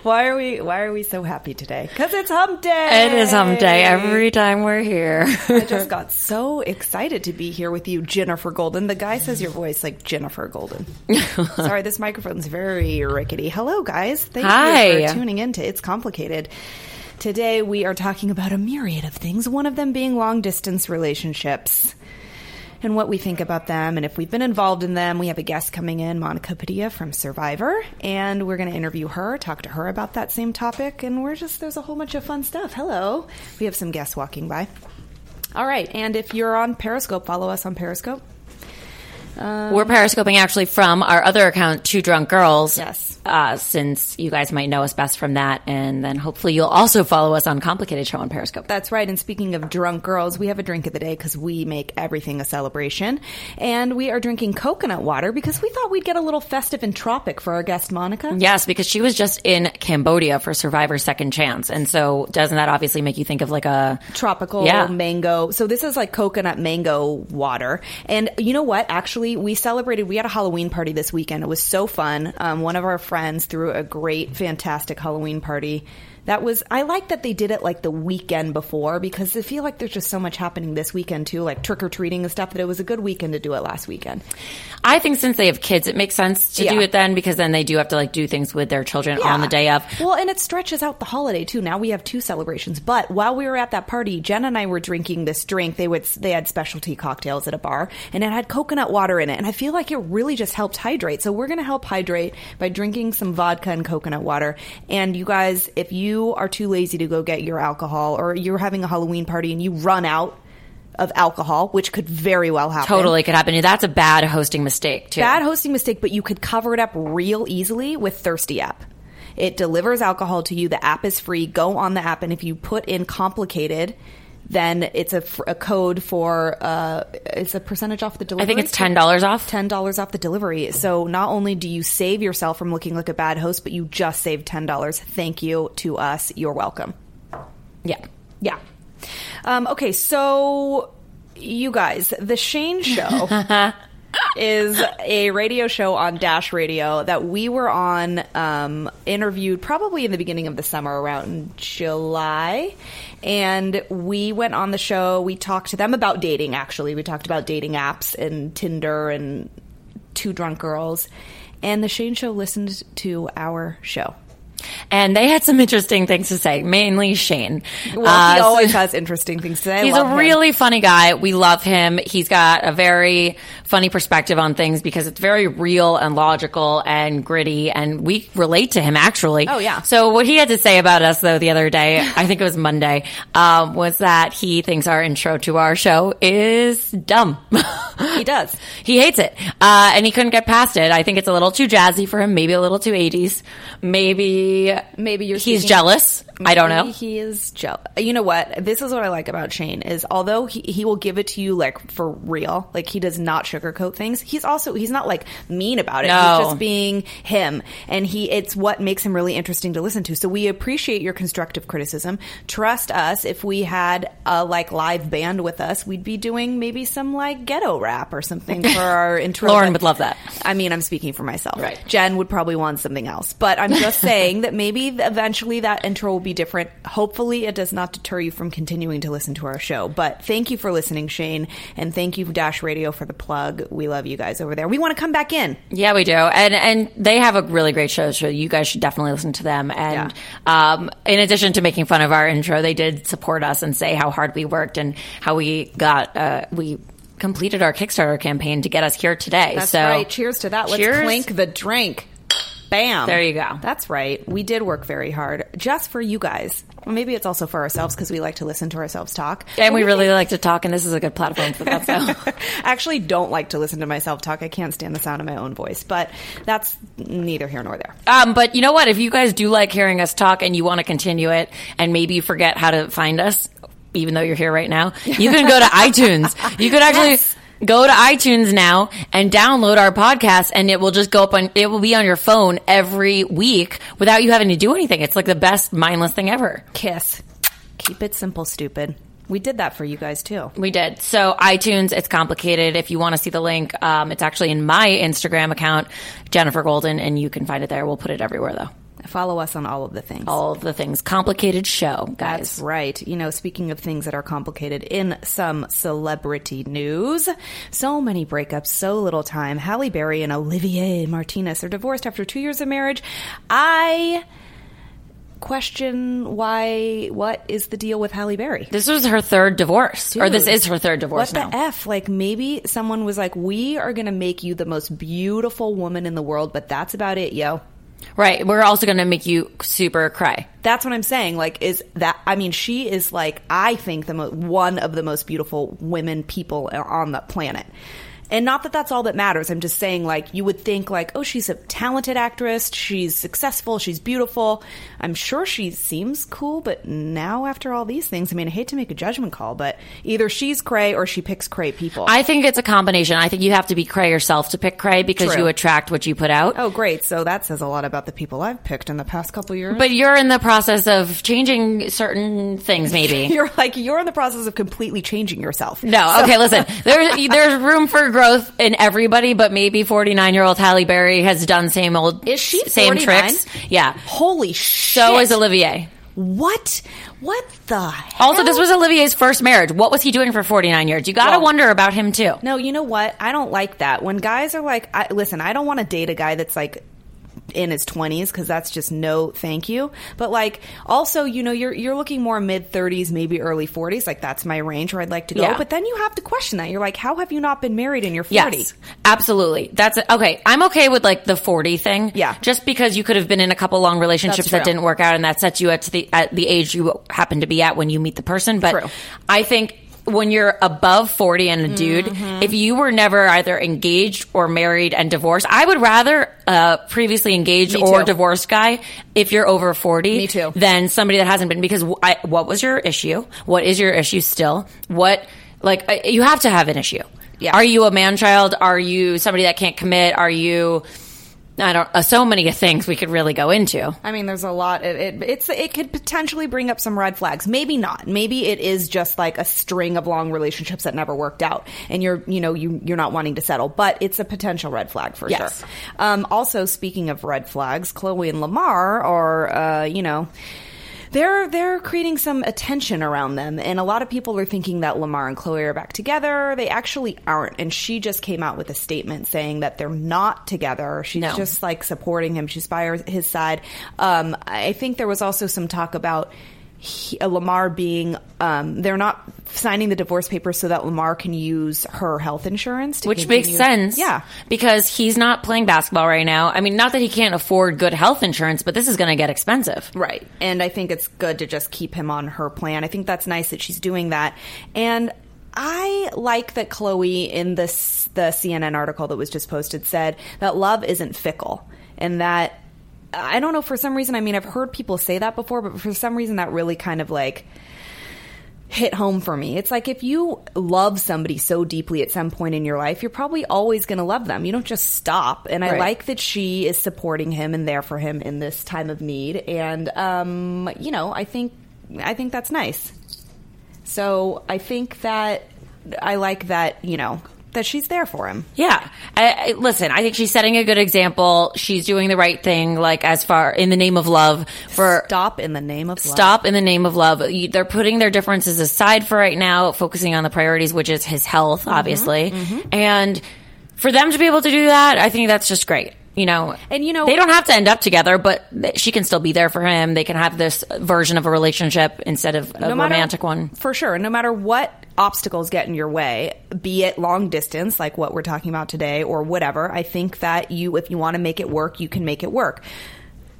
why are we why are we so happy today? Because it's hump day. It is hump day every time we're here. I just got so excited to be here with you, Jennifer Golden. The guy says your voice like Jennifer Golden. Sorry, this microphone's very rickety. Hello, guys. Thank Hi. you for tuning in to It's Complicated. Today we are talking about a myriad of things, one of them being long distance relationships and what we think about them and if we've been involved in them. We have a guest coming in, Monica Padilla from Survivor, and we're going to interview her, talk to her about that same topic, and we're just, there's a whole bunch of fun stuff. Hello. We have some guests walking by. All right, and if you're on Periscope, follow us on Periscope. We're periscoping actually from our other account, Two Drunk Girls. Yes. Uh, since you guys might know us best from that. And then hopefully you'll also follow us on Complicated Show on Periscope. That's right. And speaking of drunk girls, we have a drink of the day because we make everything a celebration. And we are drinking coconut water because we thought we'd get a little festive and tropic for our guest, Monica. Yes, because she was just in Cambodia for Survivor Second Chance. And so doesn't that obviously make you think of like a tropical Yeah. mango. So this is like coconut mango water. And you know what? Actually, we celebrated. We had a Halloween party this weekend. It was so fun. Um, one of our friends threw a great, fantastic Halloween party. That was. I like that they did it like the weekend before because I feel like there's just so much happening this weekend too, like trick or treating and stuff. That it was a good weekend to do it last weekend. I think since they have kids, it makes sense to Yeah. do it then because then they do have to like do things with their children on the day of. Well, and it stretches out the holiday too. Now we have two celebrations. But while we were at that party, Jen and I were drinking this drink. They would they had specialty cocktails at a bar, and it had coconut water in it. And I feel like it really just helped hydrate. So we're going to help hydrate by drinking some vodka and coconut water. And you guys, if you are too lazy to go get your alcohol, or you're having a Halloween party and you run out of alcohol, which could very well happen. Totally could happen. That's a bad hosting mistake too. Bad hosting mistake, but you could cover it up real easily with Thirstie app. It delivers alcohol to you. The app is free. Go on the app, and if you put in complicated, then it's a, a code for uh, it's a percentage off the delivery. I think it's ten dollars off. ten dollars off the delivery. So not only do you save yourself from looking like a bad host, but you just saved ten dollars. Thank you to us. You're welcome. Yeah. Yeah. Um, okay, so you guys, the Shane Show is a radio show on Dash Radio that we were on, um, interviewed probably in the beginning of the summer, around July. And we went on the show. We talked to them about dating, actually. We talked about dating apps and Tinder and Two Drunk Girls. And the Shane Show listened to our show. And they had some interesting things to say, mainly Shane. Well, Uh, he so- always has interesting things to say. I He's a him. really funny guy. We love him. He's got a very funny perspective on things because it's very real and logical and gritty, and we relate to him actually. Oh, yeah. So what he had to say about us though the other day, I think it was Monday, um, was that he thinks our intro to our show is dumb. He does. he hates it, uh, and he couldn't get past it. I think it's a little too jazzy for him, maybe a little too 80s. Maybe Maybe you're he's speaking- jealous. I don't know. He is jealous. You know what? This is what I like about Shane is although he, he will give it to you like for real, like he does not sugarcoat things. He's also he's not like mean about it. No. He's just being him, and he it's what makes him really interesting to listen to. So we appreciate your constructive criticism. Trust us. If we had a like live band with us, we'd be doing maybe some like ghetto rap or something for our intro. Lauren would love that. I mean, I'm speaking for myself. Right. Jen would probably want something else. But I'm just saying that maybe eventually that intro will be different. Hopefully, it does not deter you from continuing to listen to our show. But thank you for listening, Shane. And thank you, Dash Radio, for the plug. We love you guys over there. We want to come back in. Yeah, we do, and and they have a really great show. So you guys should definitely listen to them. And um, in addition to making fun of our intro, they did support us and say how hard we worked and how we got uh, we completed our Kickstarter campaign to get us here today. That's so right. Cheers to that. Let's Cheers. clink the drink. Bam. There you go. That's right. We did work very hard just for you guys. maybe it's also for ourselves because we like to listen to ourselves talk. And we really like to talk, and this is a good platform for that. So. I actually don't like to listen to myself talk. I can't stand the sound of my own voice, but that's neither here nor there. Um, but you know what? If you guys do like hearing us talk and you want to continue it, and maybe you forget how to find us, even though you're here right now, you can go to iTunes. You could actually. Yes. Go to iTunes now and download our podcast and it will just go up on, it will be on your phone every week without you having to do anything. It's like the best mindless thing ever. Kiss. Keep it simple, stupid. We did that for you guys too. We did. So iTunes, it's complicated. If you want to see the link, um, it's actually in my Instagram account, Jennifer Golden, and you can find it there. We'll put it everywhere though. Follow us on all of the things. All of the things. Complicated show, guys. That's right. You know, speaking of things that are complicated, in some celebrity news, so many breakups, so little time. Halle Berry and Olivier Martinez are divorced after two years of marriage. I question why, what is the deal with Halle Berry? This was her third divorce, or this is her third divorce What now. the F? Like maybe someone was like, we are going to make you the most beautiful woman in the world, but that's about it, yo. Right. We're also going to make you super cry. That's what I'm saying. Like, is that? I mean, she is like I think the mo- one of the most beautiful women people on the planet. And not that that's all that matters. I'm just saying, like, you would think, like, oh, she's a talented actress. She's successful. She's beautiful. I'm sure she seems cool. But now, after all these things, I mean, I hate to make a judgment call, but either she's cray or she picks cray people. I think it's a combination. I think you have to be cray yourself to pick cray because True. you attract what you put out. oh, great. So that says a lot about the people I've picked in the past couple years. But you're in the process of changing certain things, maybe. you're like, you're in the process of completely changing yourself. No, okay, listen. There's there's room for growth in everybody, but maybe 49 year old Halle Berry has done same old Is she same 49? tricks. Yeah. Holy shit. So is Olivier. What? What the hell? Also, this was Olivier's first marriage. What was he doing for 49 years? You got to Well- wonder about him too. No, you know what? I don't like that. When guys are like, I, listen, I don't want to date a guy that's like in his 20s because that's just no thank you. But like also, you know, you're you're looking more mid 30s, maybe early 40s. Like that's my range where I'd like to go. Yeah. But then you have to question that. You're like, how have you not been married in your 40? Yes, absolutely. That's okay. I'm okay with like the 40 thing. Yeah. Just because you could have been in a couple long relationships that didn't work out and that sets you at the at the age you happen to be at when you meet the person. But True. I think when you're above 40 and a dude, Mm-hmm. if you were never either engaged or married and divorced, I would rather uh, previously engaged or divorced guy if you're over 40 Me too. than somebody that hasn't been because I, what was your issue? What is your issue still? What like uh, you have to have an issue. Yeah. Are you a man child? Are you somebody that can't commit? Are you I don't uh, so many things we could really go into. I mean, there's a lot. It, it, it's it could potentially bring up some red flags. Maybe not. Maybe it is just like a string of long relationships that never worked out, and you're you know you you're not wanting to settle. But it's a potential red flag for Yes. sure. Um, also, speaking of red flags, Khloe and Lamar are uh, you know. They're they're creating some attention around them, and a lot of people are thinking that Lamar and Khloe are back together. They actually aren't, and she just came out with a statement saying that they're not together. She's No. just like supporting him. She's by his side. Um, I think there was also some talk about he, uh, Lamar being um, they're not signing the divorce papers so that Lamar can use her health insurance, to Which makes sense. Yeah, Because he's not playing basketball right now. I mean, not that he can't afford good health insurance, but this is going to get expensive. Right. And I think it's good to just keep him on her plan. I think that's nice that she's doing that. And I like that Khloe in this the CNN article that was just posted said that love isn't fickle and that I don't know for some reason I mean I've heard people say that before but for some reason that really kind of like hit home for me. It's like if you love somebody so deeply at some point in your life, you're probably always going to love them. You don't just stop. And I Right. like that she is supporting him and there for him in this time of need. And um, you know, I think I think that's nice. So I think that I like that. You know that she's there for him. Yeah. I, I, listen, I think she's setting a good example. She's doing the right thing, like as far in the name of love for Stop in the name of love. stop in the name of love. You- They're putting their differences aside for right now, focusing on the priorities, which is his health, Mm-hmm, obviously. And for them to be able to do that, I think that's just great. You know, And, you know- they don't have to end up together, but th- she can still be there for him. They can have this version of a relationship instead of a no matter- romantic one. For sure. No matter what obstacles get in your way, be it long distance, like what we're talking about today, or whatever, I think that you, if you want to make it work, you can make it work.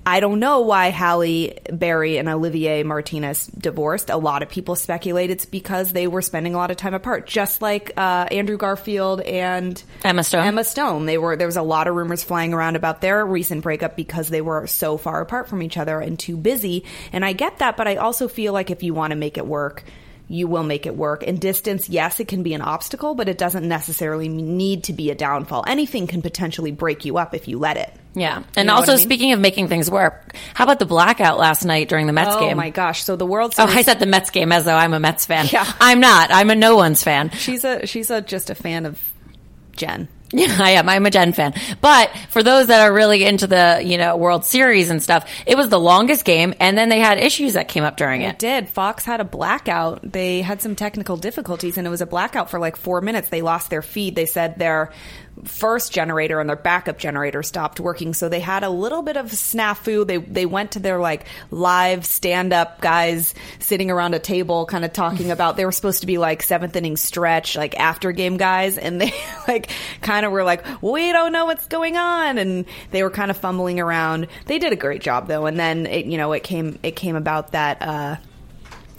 I don't know why Halle Berry and Olivier Martinez divorced. A lot of people speculate it's because they were spending a lot of time apart, just like uh, Andrew Garfield and Emma Stone. Emma Stone. They were there was a lot of rumors flying around about their recent breakup because they were so far apart from each other and too busy. And I get that, but I also feel like if you want to make it work, you will make it work. And distance, yes, it can be an obstacle, but it doesn't necessarily need to be a downfall. Anything can potentially break you up if you let it. Yeah. And know also, I mean? speaking of making things work, how about the blackout last night during the Mets Oh game? Oh my gosh! So the World Oh, I said the Mets game as though I'm a Mets fan. Yeah. I'm not. I'm a no one's fan. she's a she's a just a fan of Jen. Yeah, I am. I'm a Jen fan. But for those that are really into the, you know, World Series and stuff, it was the longest game and then they had issues that came up during It it. did. Fox had a blackout. They had some technical difficulties, and it was a blackout for like four minutes. They lost their feed. They said their first generator and their backup generator stopped working, so they had a little bit of snafu. They they went to their like live stand up guys sitting around a table, kind of talking about. They were supposed to be like seventh inning stretch, like after game guys, and they like kind of were like, we don't know what's going on, and they were kind of fumbling around. They did a great job though, and then it, you know it came it came about that. uh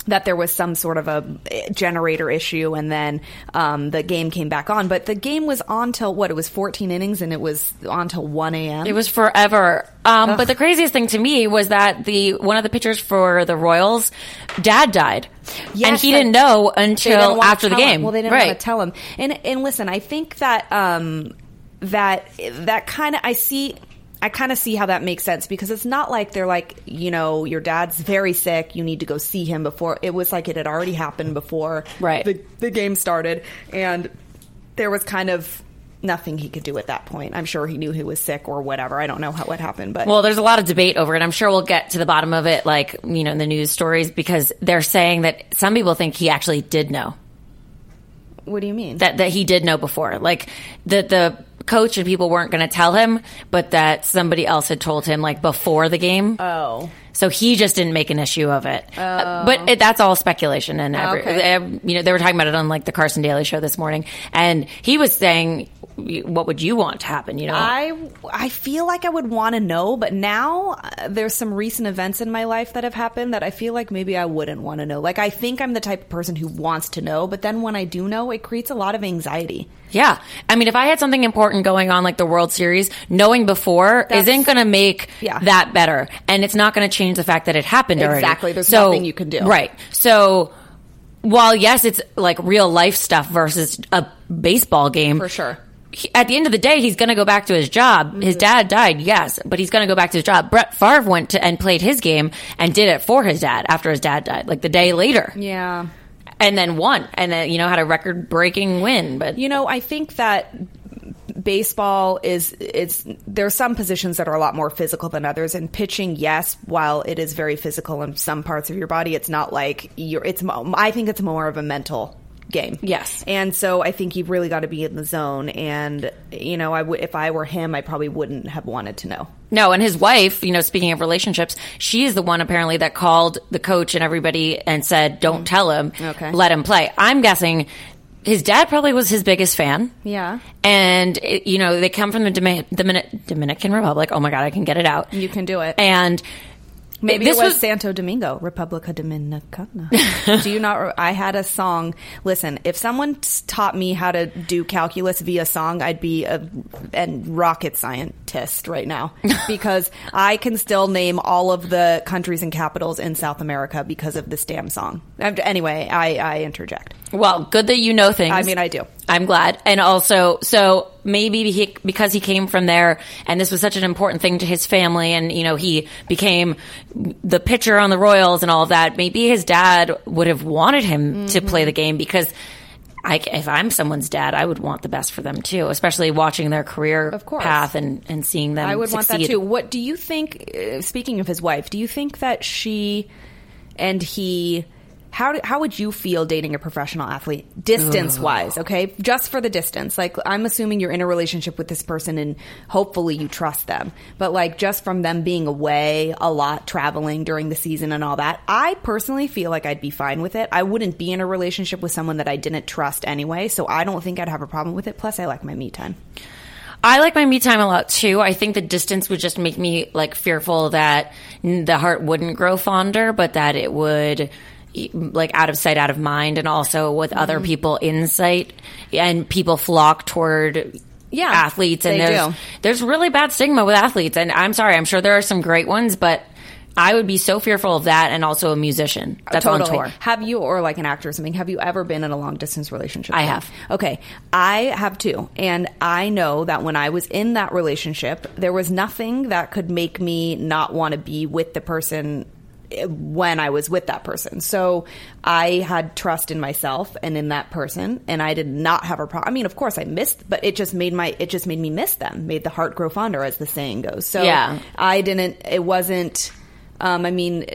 that there was some sort of a generator issue and then um, the game came back on but the game was on till what it was 14 innings and it was on till 1 a.m It was forever. Um, but the craziest thing to me was that the one of the pitchers for the Royals, dad died, and he didn't know They didn't until after the tell him. game. well they didn't right. want to tell him and and listen i think that um that that kind of i see I kind of see how that makes sense because it's not like they're like, you know, your dad's very sick, you need to go see him before. It was like it had already happened before Right. the, the game started. And there was kind of nothing he could do at that point. I'm sure he knew he was sick or whatever. I don't know how what happened, but Well, there's a lot of debate over it. I'm sure we'll get to the bottom of it, like, you know, in the news stories, because they're saying that some people think he actually did know. what do you mean? that that he did know before. Like the the coach and people weren't going to tell him, but that somebody else had told him like before the game. oh. So he just didn't make an issue of it. Uh, but it, that's all speculation and every, Okay. uh, you know they were talking about it on like the Carson Daly show this morning, and he was saying, "What would you want to happen?" You know, I I feel like I would want to know, but now uh, there's some recent events in my life that have happened that I feel like maybe I wouldn't want to know. Like I think I'm the type of person who wants to know, but then when I do know, it creates a lot of anxiety. Yeah. I mean, if I had something important going on like the World Series, knowing before That's- isn't going to make Yeah. that better. And it's not going to change the fact that it happened already. Exactly. There's nothing you can do. Right. So while yes, it's like real life stuff versus a baseball game. For sure. he- At the end of the day, he's going to go back to his job. Mm-hmm. His dad died, yes, but he's going to go back to his job. Brett Favre went to and played his game and did it for his dad after his dad died, like the day later, Yeah. And then won, and then you know had a record breaking win. But You know, I think that baseball is it's there are some positions that are a lot more physical than others and pitching yes while it is very physical in some parts of your body it's not like you're it's I think it's more of a mental game Yes. and so I think you've really got to be in the zone and you know I would if I were him I probably wouldn't have wanted to know No, and his wife, you know, speaking of relationships, she is the one apparently that called the coach and everybody and said, "Don't tell him, Okay. let him play." I'm guessing his dad probably was his biggest fan. Yeah. and it, you know they come from the Domin- Dominican Republic. Oh my god, I can get it out. you can do it And Maybe this it was, was Santo Domingo, Republica Dominicana. do you not? I had a song. Listen, if someone taught me how to do calculus via song, I'd be a, a rocket scientist right now because I can still name all of the countries and capitals in South America because of this damn song. Anyway, I, I interject. well, good that you know things. I mean, I do. I'm glad. And also, so maybe he, because he came from there and this was such an important thing to his family and, you know, he became the pitcher on the Royals and all of that, maybe his dad would have wanted him to Mm-hmm. play the game because I, if I'm someone's dad, I would want the best for them too, especially watching their career Of course. path and, and seeing them I would want that too. What do you think? Uh, speaking of his wife, do you think that she and he? How, how would you feel dating a professional athlete distance wise okay? Just for the distance. Like i'm assuming you're in a relationship with this person and hopefully you trust them. But like just from them being away a lot traveling during the season and all that i personally feel like i'd be fine with it. I wouldn't be in a relationship with someone that i didn't trust anyway so i don't think i'd have a problem with it. Plus i like my me time. I like my me time a lot too. I think the distance would just make me like fearful that the heart wouldn't grow fonder, but that it would like out of sight, out of mind, and also with other Mm-hmm. people in sight, and people flock toward. Yeah, athletes and there's do. there's really bad stigma with athletes and I'm sorry I'm sure there are some great ones but I would be so fearful of that and also a musician that's on tour Have you, or like an actor or something, have you ever been in a long distance relationship? I have. Okay. I have too. And I know that when I was in that relationship, there was nothing that could make me not want to be with the person when I was with that person. So I had trust in myself and in that person and I did not have a problem. I mean, of course I missed, but it just made my, it just made me miss them, made the heart grow fonder as the saying goes. So Yeah. I didn't, it wasn't, um, I mean,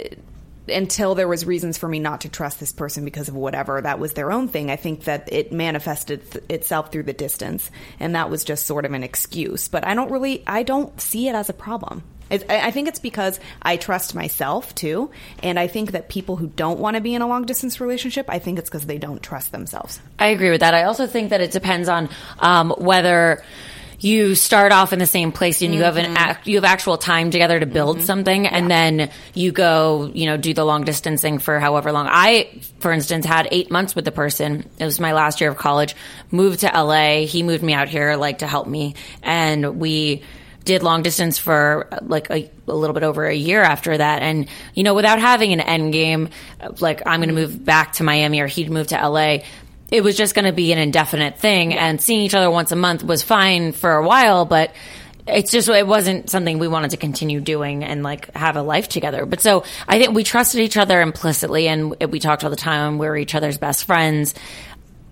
until there was reasons for me not to trust this person because of whatever that was their own thing i think that it manifested th- itself through the distance and that was just sort of an excuse but i don't really i don't see it as a problem I I think it's because I trust myself too, and I think that people who don't want to be in a long distance relationship, I think it's because they don't trust themselves. I agree with that. I also think that it depends on um, whether you start off in the same place and you have Mm-hmm. an act, you have actual time together to build something, and then you go, you know, do the long distance thing for however long. I, for instance, had eight months with the person. It was my last year of college. Moved to LA. He moved me out here, like to help me, and we did long distance for like a, a little bit over a year after that. And, you know, without having an end game, like I'm going to move back to Miami or he'd move to LA, it was just going to be an indefinite thing. And seeing each other once a month was fine for a while, but it's just, it wasn't something we wanted to continue doing and like have a life together. But so I think we trusted each other implicitly and we talked all the time. We were each other's best friends.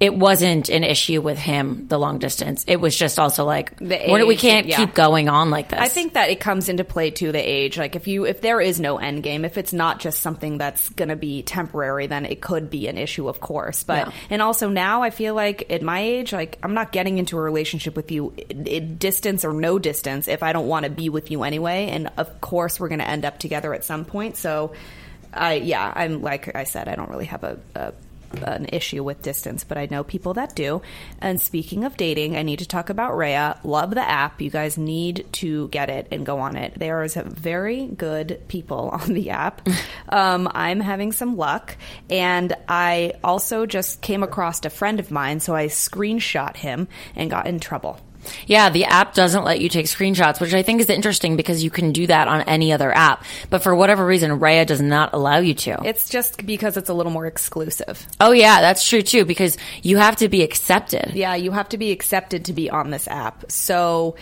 It wasn't an issue with him, the long distance. It was just also like, The we're- we can't yeah. keep going on like this. I think that it comes into play too the age. Like if you if there is no end game, if it's not just something that's going to be temporary, then it could be an issue, of course. But Yeah. and also now I feel like at my age, like I'm not getting into a relationship with you, i i- distance or no distance, if I don't want to be with you anyway. And of course, we're going to end up together at some point. So, I yeah, I'm like I said, I don't really have a. a an issue with distance, but I know people that do. And speaking of dating, I need to talk about Raya. Love the app. You guys need to get it and go on it. There is very good people on the app. um, I'm having some luck, and I also just came across a friend of mine, so I screenshot him and got in trouble. Yeah, the app doesn't let you take screenshots, which I think is interesting because you can do that on any other app. But for whatever reason, Raya does not allow you to. It's just because it's a little more exclusive. oh yeah, that's true too because you have to be accepted. Yeah, you have to be accepted to be on this app. So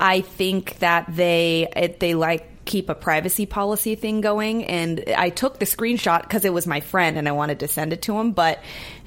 I think that they it, they like keep a privacy policy thing going and I took the screenshot because it was my friend and I wanted to send it to him, but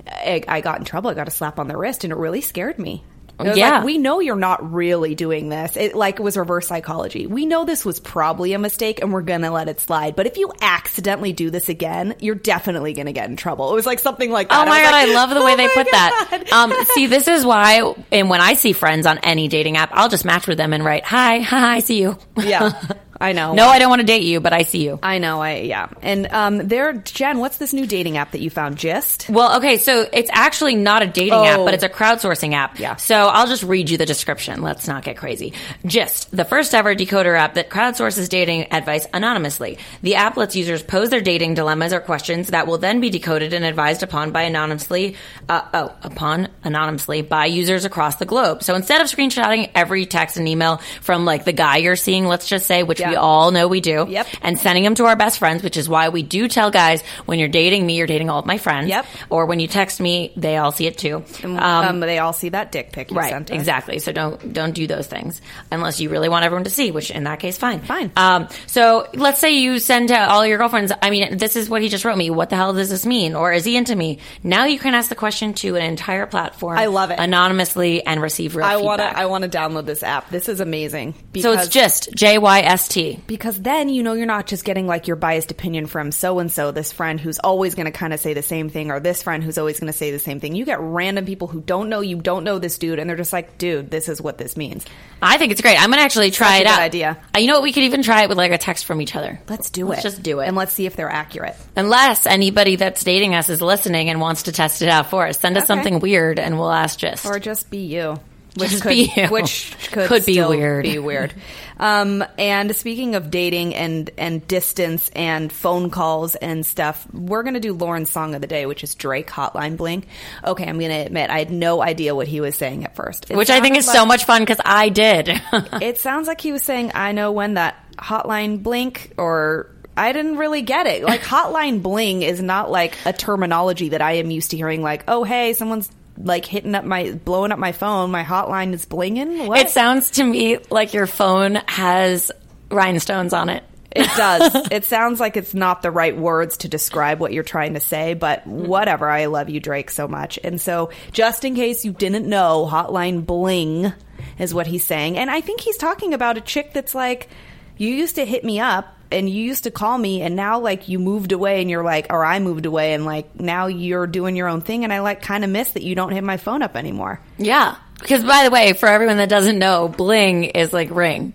I, I got in trouble. I got a slap on the wrist and it really scared me. Yeah. like, we know you're not really doing this. It like it was reverse psychology. We know this was probably a mistake and we're gonna let it slide. But if you accidentally do this again, you're definitely gonna get in trouble. It was like something like that. Oh my god, like, I love the way "Oh they put that. Um, see, this is why, and when I see friends on any dating app, I'll just match with them and write, "Hi, hi, I see you." Yeah, I know. no, I don't want to date you, but I see you. I know. I yeah. And um, there, Jen, what's this new dating app that you found? Jyst. Well, okay, so it's actually not a dating app, Oh. but it's a crowdsourcing app. Yeah. So I'll just read you the description. Let's not get crazy. Jyst, the first ever decoder app that crowdsources dating advice anonymously. The app lets users pose their dating dilemmas or questions that will then be decoded and advised upon by anonymously, uh, oh, upon anonymously by users across the globe. So instead of screenshotting every text and email from like the guy you're seeing, let's just say, which we all know we do, Yep. and sending them to our best friends, which is why we do tell guys when you're dating me, you're dating all of my friends. Yep. Or when you text me, they all see it too. Um, they all see that dick pic you Right, exactly. So don't don't do those things unless you really want everyone to see. Which in that case, fine, Fine. Um, so let's say you send to all your girlfriends. I mean, this is what he just wrote me. What the hell does this mean? Or is he into me? Now you can ask the question to an entire platform. I love it. anonymously and receive real I want to. I want to download this app. This is amazing. so it's just J Y S T. because then you know you're not just getting like your biased opinion from so and so, this friend who's always going to kind of say the same thing, or this friend who's always going to say the same thing. You get random people who don't know you, don't know this dude, and they're just like, "Dude, this is what this means." I think it's great. I'm gonna actually try it out. idea. Uh, You know what? We could even try it with like a text from each other. Let's do it. Let's it. just do it. and let's see if they're accurate. Unless anybody that's dating us is listening and wants to test it out for us, send us Okay. something weird and we'll ask just. Or Jyst be you. Which Just could be you. which could, Could be weird. Be weird. Um, and speaking of dating and and distance and phone calls and stuff, we're gonna do Lauren's song of the day, which is Drake Hotline Bling. Okay, I'm gonna admit I had no idea what he was saying at first, It Which I think is like- so much fun because I did. It sounds like he was saying, "I know when that hotline blink," or I didn't really get it. Like hotline bling is not like a terminology that I am used to hearing. Like, oh hey, someone's like hitting up my blowing up my phone. My hotline is blinging. What? it sounds to me like your phone has rhinestones on it. It does. it sounds like it's not the right words to describe what you're trying to say, but whatever. I love you, Drake, so much. And so, just in case you didn't know, Hotline Bling is what he's saying. And I think he's talking about a chick that's like, you used to hit me up and you used to call me and now like you moved away and you're like or I moved away and like now you're doing your own thing and I like kind of miss that you don't hit my phone up anymore. Yeah. Because by the way, for everyone that doesn't know, bling is like ring.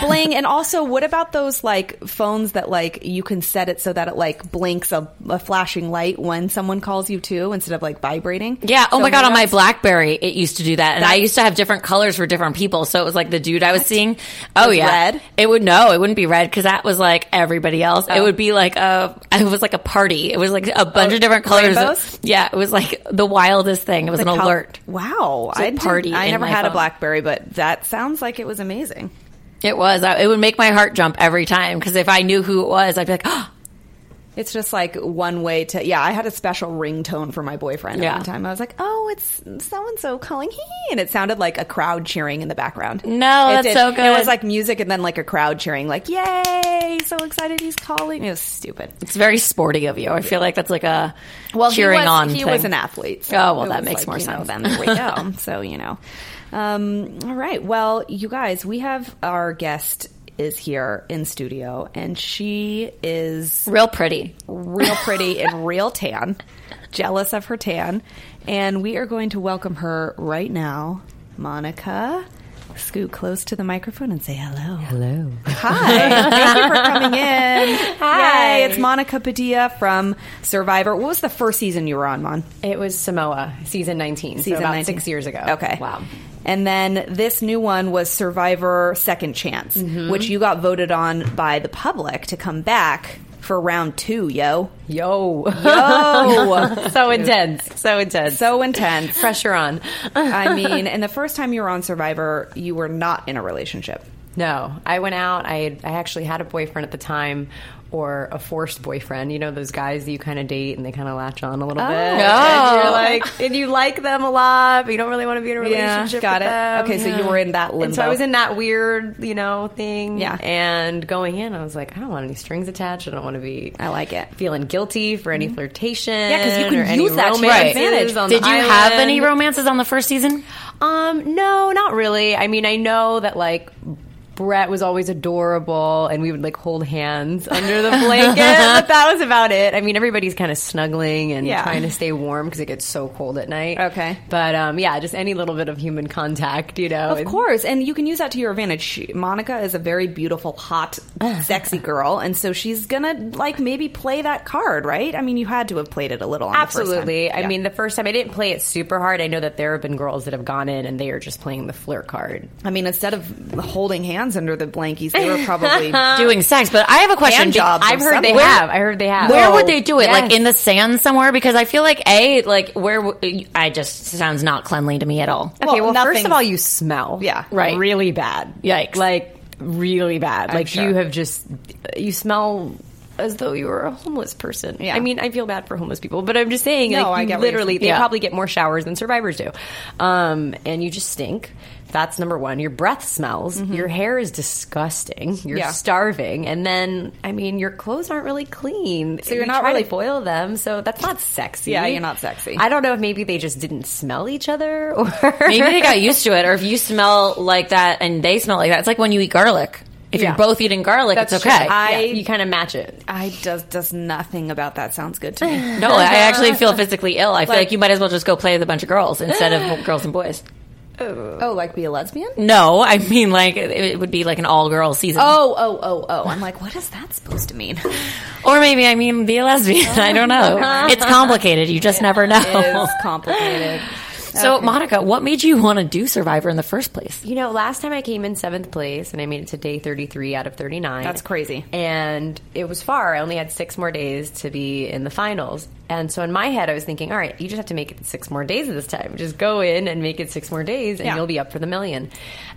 Bling and also what about those like phones that like you can set it so that it like blinks a, a flashing light when someone calls you too instead of like vibrating Yeah. Oh So my god, on my BlackBerry, it used to do that, and I used to have different colors for different people. So it was like the dude I was seeing. Oh Was yeah, red? It would no, it wouldn't be red because that was like everybody else. It Oh. would be like a, it was like a party. It was like a bunch Oh, of different colors. rainbows? Yeah, it was like the wildest thing. It was The an col- alert. wow I party I never had a blackberry but that sounds like it was amazing It was. It would make my heart jump every time because if I knew who it was, I'd be like, oh, it's just like one way to yeah i had a special ringtone for my boyfriend at Yeah. one time i was like oh it's so and so calling hee hee," and it sounded like a crowd cheering in the background No, It that's did. so good. it was like music and then like a crowd cheering like yay so excited he's calling it was stupid it's very sporty of you. I feel like that's like a well, cheering he was, on. He thing. was an athlete. so Oh, well, that makes more you know, sense. then there we go. so you know, um, all right. Well, you guys, we have our guest is here in studio, and she is real pretty. real pretty and real tan. Jealous of her tan, and we are going to welcome her right now, Monica. Scoot close to the microphone and say hello. Hello. Hi. Thank you for coming in. Hi. Yay. It's Monica Padilla from Survivor. What was the first season you were on, Mon? It was Samoa, season 19, Season so about 19. six years ago. Okay. Wow. And then this new one was Survivor Second Chance, Mm-hmm. which you got voted on by the public to come back for round two, yo. Yo. Yo. so intense. So intense. so intense. pressure on. I mean, and the first time you were on Survivor, you were not in a relationship. No, I went out. I had, I actually had a boyfriend at the time, or a forced boyfriend. You know those guys that you kind of date and they kind of latch on a little bit. And Oh. you're like, and you like them a lot, but you don't really want to be in a Yeah, relationship. got with it. them. Okay, so you were in that And so I was in that weird, you know, thing. Yeah. And going in, I was like, I don't want any strings attached. I don't want to be. I like it. Feeling guilty for any flirtation. Yeah, because you can or use that to your advantage. on Did you have any romances on the first season? Um, no, not really. I mean, I know that like Brett was always adorable and we would like hold hands under the blanket, but that was about it. I mean, everybody's kind of snuggling and Yeah. trying to stay warm because it gets so cold at night. Okay. But um, yeah, just any little bit of human contact, you know. Of course, and you can use that to your advantage. She, Monica is a very beautiful, hot, sexy girl, and so she's gonna like maybe play that card, right? I mean, you had to have played it a little. On Absolutely. The first time. I Yeah. mean, the first time I didn't play it super hard. I know that there have been girls that have gone in and they are just playing the flirt card. I mean, instead of holding hands under the blankies, they were probably Doing sex, but I have a question. Hand jobs. I've heard they Where- have. I heard they have. Where No. would they do it? Like Yes. in the sand somewhere? Because I feel like a like where w- I just sounds not cleanly to me at all. Okay, Well, well, first nothing's- of all, you smell. Yeah. Right. Really bad. Yikes. Like, really bad. I'm like, sure. you have just, you smell as though you were a homeless person. Yeah. I mean, I feel bad for homeless people, but I'm just saying, No, like, I you get what you're literally, saying. they Yeah. probably get more showers than survivors do. Um, and you just stink. That's number one. Your breath smells. Your hair is disgusting. You're Mm-hmm. Yeah. starving. And then, I mean, your clothes aren't really clean. So you're you not really- boil them. So that's not sexy. Yeah, you're not sexy. I don't know if maybe they just didn't smell each other or Maybe they got used to it, or if you smell like that and they smell like that, it's like when you eat garlic. If Yeah. you're both eating garlic, That's it's true. okay. I- Yeah, you kind of match it. I does does nothing about that sounds good to me. no, I actually feel physically ill. I feel Like- like you might as well just go play with a bunch of girls instead of girls and boys. Oh, like be a lesbian? No, I mean like it would be like an all girl season. Oh, oh, oh, oh! I'm like, what is that supposed to mean? Or maybe I mean be a lesbian. I don't know. It's complicated. You just never know. It is complicated. So, Monica, what made you want to do Survivor in the first place? You know, last time I came in seventh place and I made it to day 33 out of 39. That's crazy. And it was far. I only had six more days to be in the finals. And so in my head, I was thinking, all right, you just have to make it six more days of this time. Just go in and make it six more days and Yeah. you'll be up for the million.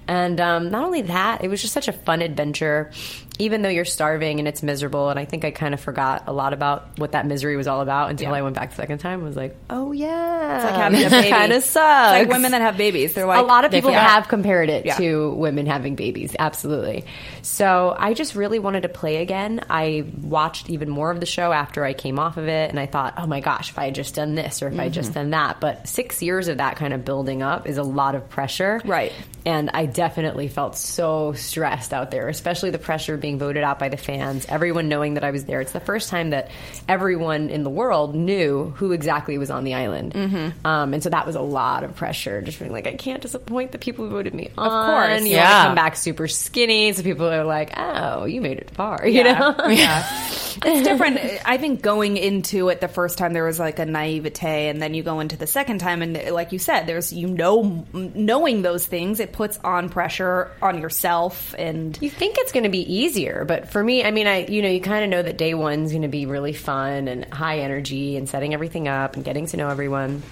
And um, not only that, it was just such a fun adventure. Even though you're starving and it's miserable, and I think I kind of forgot a lot about what that misery was all about until Yeah. I went back the second time. and was like, oh yeah, It's like having a baby. kind of It's like women that have babies. They're like a lot of people have compared it Yeah. to women having babies absolutely so i just really wanted to play again i watched even more of the show after i came off of it and i thought oh my gosh if i had just done this or if i had Mm-hmm. just done that but six years of that kind of building up is a lot of pressure Right. and i definitely felt so stressed out there especially the pressure of being voted out by the fans everyone knowing that i was there it's the first time that everyone in the world knew who exactly was on the island Mm-hmm. um, and so that was a lot of pressure just being like i can't disappoint the people who voted me on Of course. you Yeah. come back super skinny so people are like oh you made it far you know yeah. it's different. I think going into it the first time there was like a naivete, and then you go into the second time, and like you said, there's you know knowing those things, it puts on pressure on yourself, and You think it's going to be easier, but for me, I mean, I you know, you kind of know that day one's going to be really fun and high energy and setting everything up and getting to know everyone.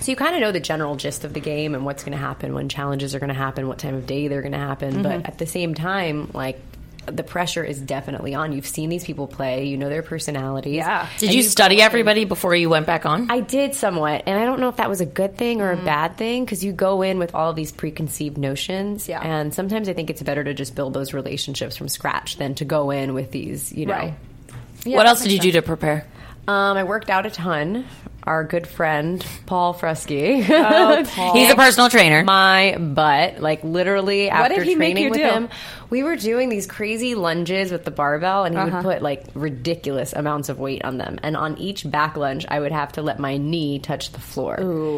So you kind of know the general gist of the game and what's going to happen when challenges are going to happen, what time of day they're going to happen. But mm-hmm. at the same time, like the pressure is definitely on. You've seen these people play, you know their personalities. Yeah. Did And you study everybody before you went back on? I did somewhat, and I don't know if that was a good thing or a bad thing because you go in with all of these preconceived notions, Yeah. and sometimes I think it's better to just build those relationships from scratch than to go in with these, you know. Right. what else did you do to prepare? Um, I worked out a ton. Our good friend Paul Fresky, He's a personal trainer. my butt, like literally after did he make training you with do? him, we were doing these crazy lunges with the barbell, and he Uh-huh. would put like ridiculous amounts of weight on them. And on each back lunge, I would have to let my knee touch the floor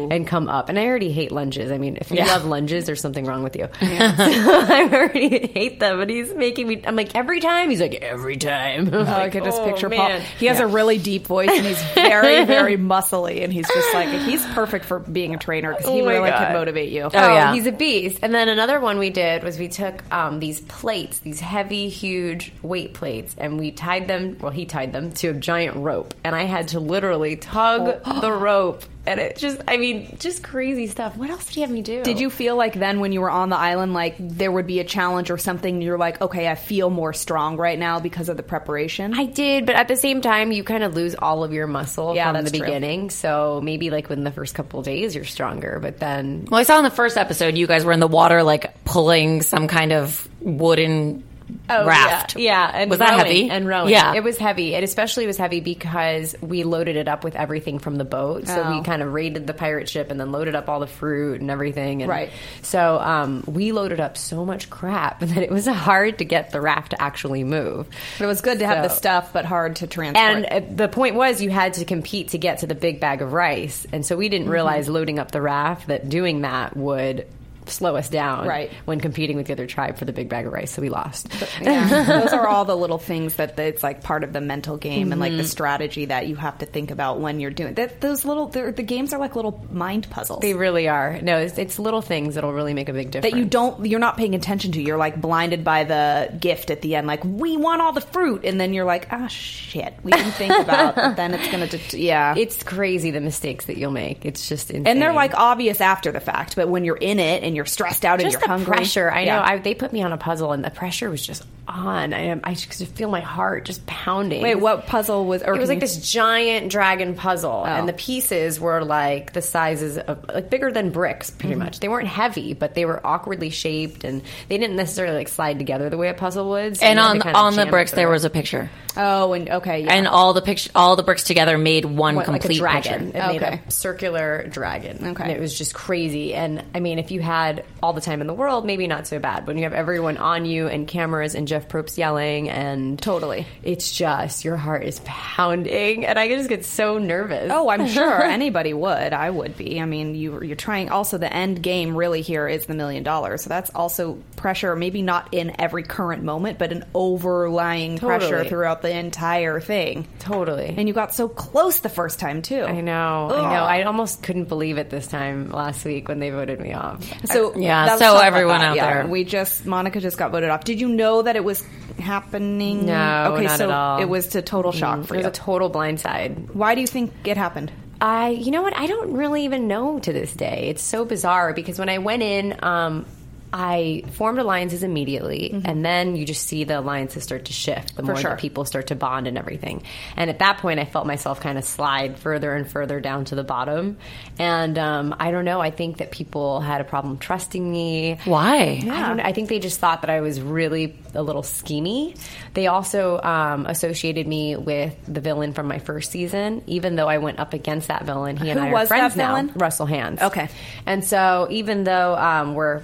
and come up. And I already hate lunges. I mean, if you Yeah. love lunges, there's something wrong with you. I already hate them, but he's making me. I'm like every time. He's like every time. Oh, I could just picture Paul. He has Yeah. a really deep voice, and he's very, very muscly, and he's just like he's perfect for being a trainer because he Oh really God. can motivate you. Oh, yeah. he's a beast. And then another one we did was we took um, these plates, these heavy, huge weight plates, and we tied them. Well, he tied them to a giant rope, and I had to literally tug the rope. And it just, I mean, just crazy stuff. What else did he have me do? Did you feel like then when you were on the island, like there would be a challenge or something? You're like, okay, I feel more strong right now because of the preparation. I did, but at the same time, you kind of lose all of your muscle Yeah, from the that's true. beginning. So maybe like within the first couple of days, you're stronger, but then Well, I saw in the first episode you guys were in the water, like pulling some kind of wooden raft. Oh, Yeah, yeah. And was that heavy? And rowing. Yeah, It was heavy. It especially was heavy because we loaded it up with everything from the boat. So Oh. we kind of raided the pirate ship and then loaded up all the fruit and everything. And Right. So um, we loaded up so much crap that it was hard to get the raft to actually move. But it was good to have the stuff, but hard to transport. And uh, the point was, you had to compete to get to the big bag of rice, and so we Mm-hmm. didn't realize loading up the raft that doing that would slow us down Right. when competing with the other tribe for the big bag of rice. So we lost. Yeah. those are all the little things that it's like part of the mental game and like the strategy that you have to think about when you're doing that. Those little the games are like little mind puzzles They really are. No, it's, it's little things that'll really make a big difference. that you don't you're not paying attention to. You're like blinded by the gift at the end. Like we want all the fruit, and then you're like, ah, shit, we didn't think about. But then it's gonna, det- yeah. It's crazy the mistakes that you'll make. It's just insane. and they're like obvious after the fact, but when you're in it and you're stressed out and you're the hungry, pressure. I Yeah. know. I, they put me on a puzzle, and the pressure was just on. I, I just could feel my heart just pounding. Wait, what puzzle was? Or It was like this giant dragon puzzle, Oh. and the pieces were like the sizes of like bigger than bricks, pretty Mm-hmm. much. They weren't heavy, but they were awkwardly shaped, and they didn't necessarily like slide together the way a puzzle would. so and on kind of on the jam it bricks there was a picture, Oh, and okay, yeah. and all the picture, all the bricks together made one What, like a complete dragon. picture. It made Okay. a circular dragon. Okay. And it was just crazy. And I mean, if you had all the time in the world, maybe not so bad. When you have everyone on you and cameras and Jeff Probst yelling and Totally. it's just your heart is pounding, and I just get so nervous. Oh, I'm sure anybody would. I would be. I mean, you you're trying. Also, the end game really here is the million dollars. So that's also pressure, maybe not in every current moment, but an overlying pressure throughout the entire thing. Totally. And you got so close the first time too. I know. I know. I almost couldn't believe it this time last week when they voted me off. So Yeah, let's so everyone out Yeah, there. we just Monica just got voted off. Did you know that it was happening? No, okay, not so at all. it was to total shock for it was you. a total blindside. Why do you think it happened? I, you know what? I don't really even know to this day. It's so bizarre because when I went in, um, I formed alliances immediately, and then you just see the alliances start to shift the more sure. that people start to bond and everything. And at that point, I felt myself kind of slide further and further down to the bottom. And um, I don't know. I think that people had a problem trusting me. Why? I, don't know. I think they just thought that I was really a little schemy. They also um, associated me with the villain from my first season, even though I went up against that villain. He and Who I was are friends that villain? now. Russell Hantz. Okay. And so even though um, we're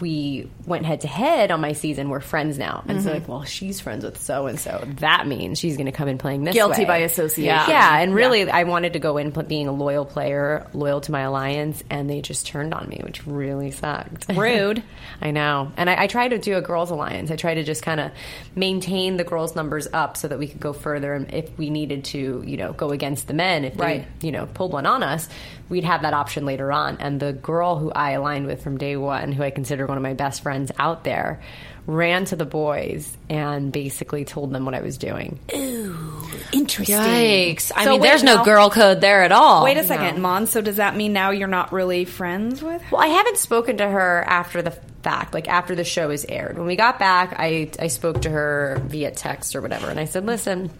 we went head to head on my season, we're friends now. And Mm-hmm. so like, well, she's friends with so and so. That means she's going to come in playing this Guilty way. by association. Yeah. Yeah. And really, I wanted to go in being a loyal player, loyal to my alliance, and they just turned on me, which really sucked. Rude. I know. And I, I try to do a girls' alliance. I try to just kind of maintain the girls' numbers up so that we could go further. And if we needed to, you know, go against the men, if Right. they, you know, pulled one on us, we'd have that option later on. And the girl who I aligned with from day one, who I consider one of my best friends out there, ran to the boys and basically told them what I was doing. Ooh, interesting. Yikes. I So mean, wait, there's no girl code there at all. Wait a second, Mon. So does that mean now you're not really friends with? her? Well, I haven't spoken to her after the fact, like after the show is aired. When we got back, I, I spoke to her via text or whatever, and I said, listen,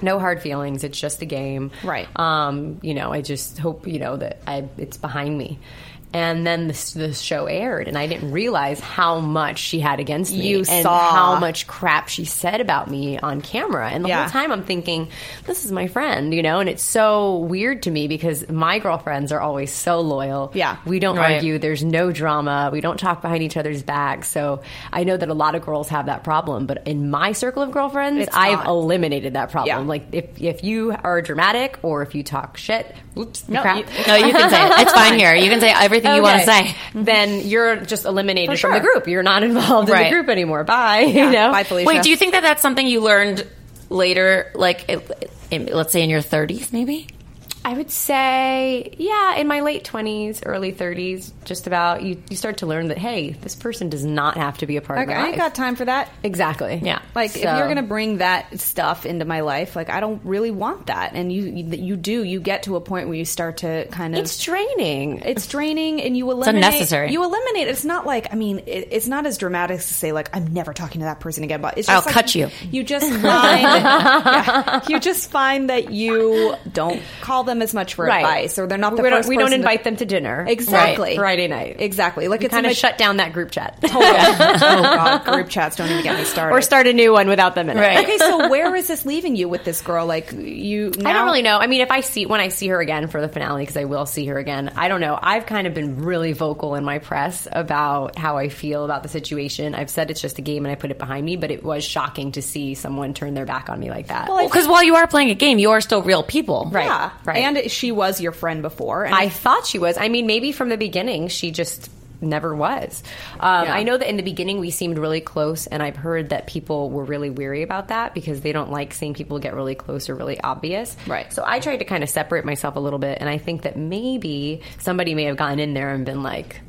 no hard feelings. It's just a game. Right. Um, you know, I just hope, you know, that I, it's behind me. And then the, the show aired, and I didn't realize how much she had against me You and saw. how much crap she said about me on camera. And the Yeah. whole time I'm thinking, this is my friend, you know, and it's so weird to me because my girlfriends are always so loyal. Yeah. We don't Right. argue. There's no drama. We don't talk behind each other's backs. So I know that a lot of girls have that problem, but in my circle of girlfriends, It's I've not. eliminated that problem. Yeah. Like if if you are dramatic or if you talk shit, oops, No, crap. you- No, you can say it. It's fine here. You can say everything you want to say. Then you're just eliminated For from the group. You're not involved in the group anymore. Bye. you know. Bye, Felicia. Wait, do you think that that's something you learned later, like, in, let's say in your 30s, maybe? I would say, yeah, in my late twenties, early thirties, just about. You you start to learn that hey, this person does not have to be a part Like, of I my ain't life. got time for that. exactly. Yeah. Like if you're gonna bring that stuff into my life, like I don't really want that. And you you, you do. You get to a point where you start to kind of it's draining. it's draining and you eliminate unnecessary. you eliminate it's not like i mean it, it's not as dramatic as to say like i'm never talking to that person again but it's just I'll like, cut you. you just find yeah, you just find that you don't call them as much for advice or they're not the we don't, we don't person to- invite them to dinner. Exactly. Right. Friday night. exactly like We it's kind of image- shut down that group chat. oh god group chats don't even get me started or start a new one without them in it. Right. okay so where is this leaving you with this girl like you now, I don't really know. I mean, if I see when I see her again for the finale, because I will see her again. I don't know. I've kind of been really vocal in my press about how I feel about the situation. I've said it's just a game and I put it behind me, but it was shocking to see someone turn their back on me like that. Because while you are playing a game, you are still real people. Right. yeah right. And she was your friend before and I thought she was. I mean, maybe from the beginning, she just never was. Um, Yeah. I know that in the beginning we seemed really close, and I've heard that people were really weary about that because they don't like seeing people get really close or really obvious. Right. So I tried to kind of separate myself a little bit, and I think that maybe somebody may have gone in there and been like,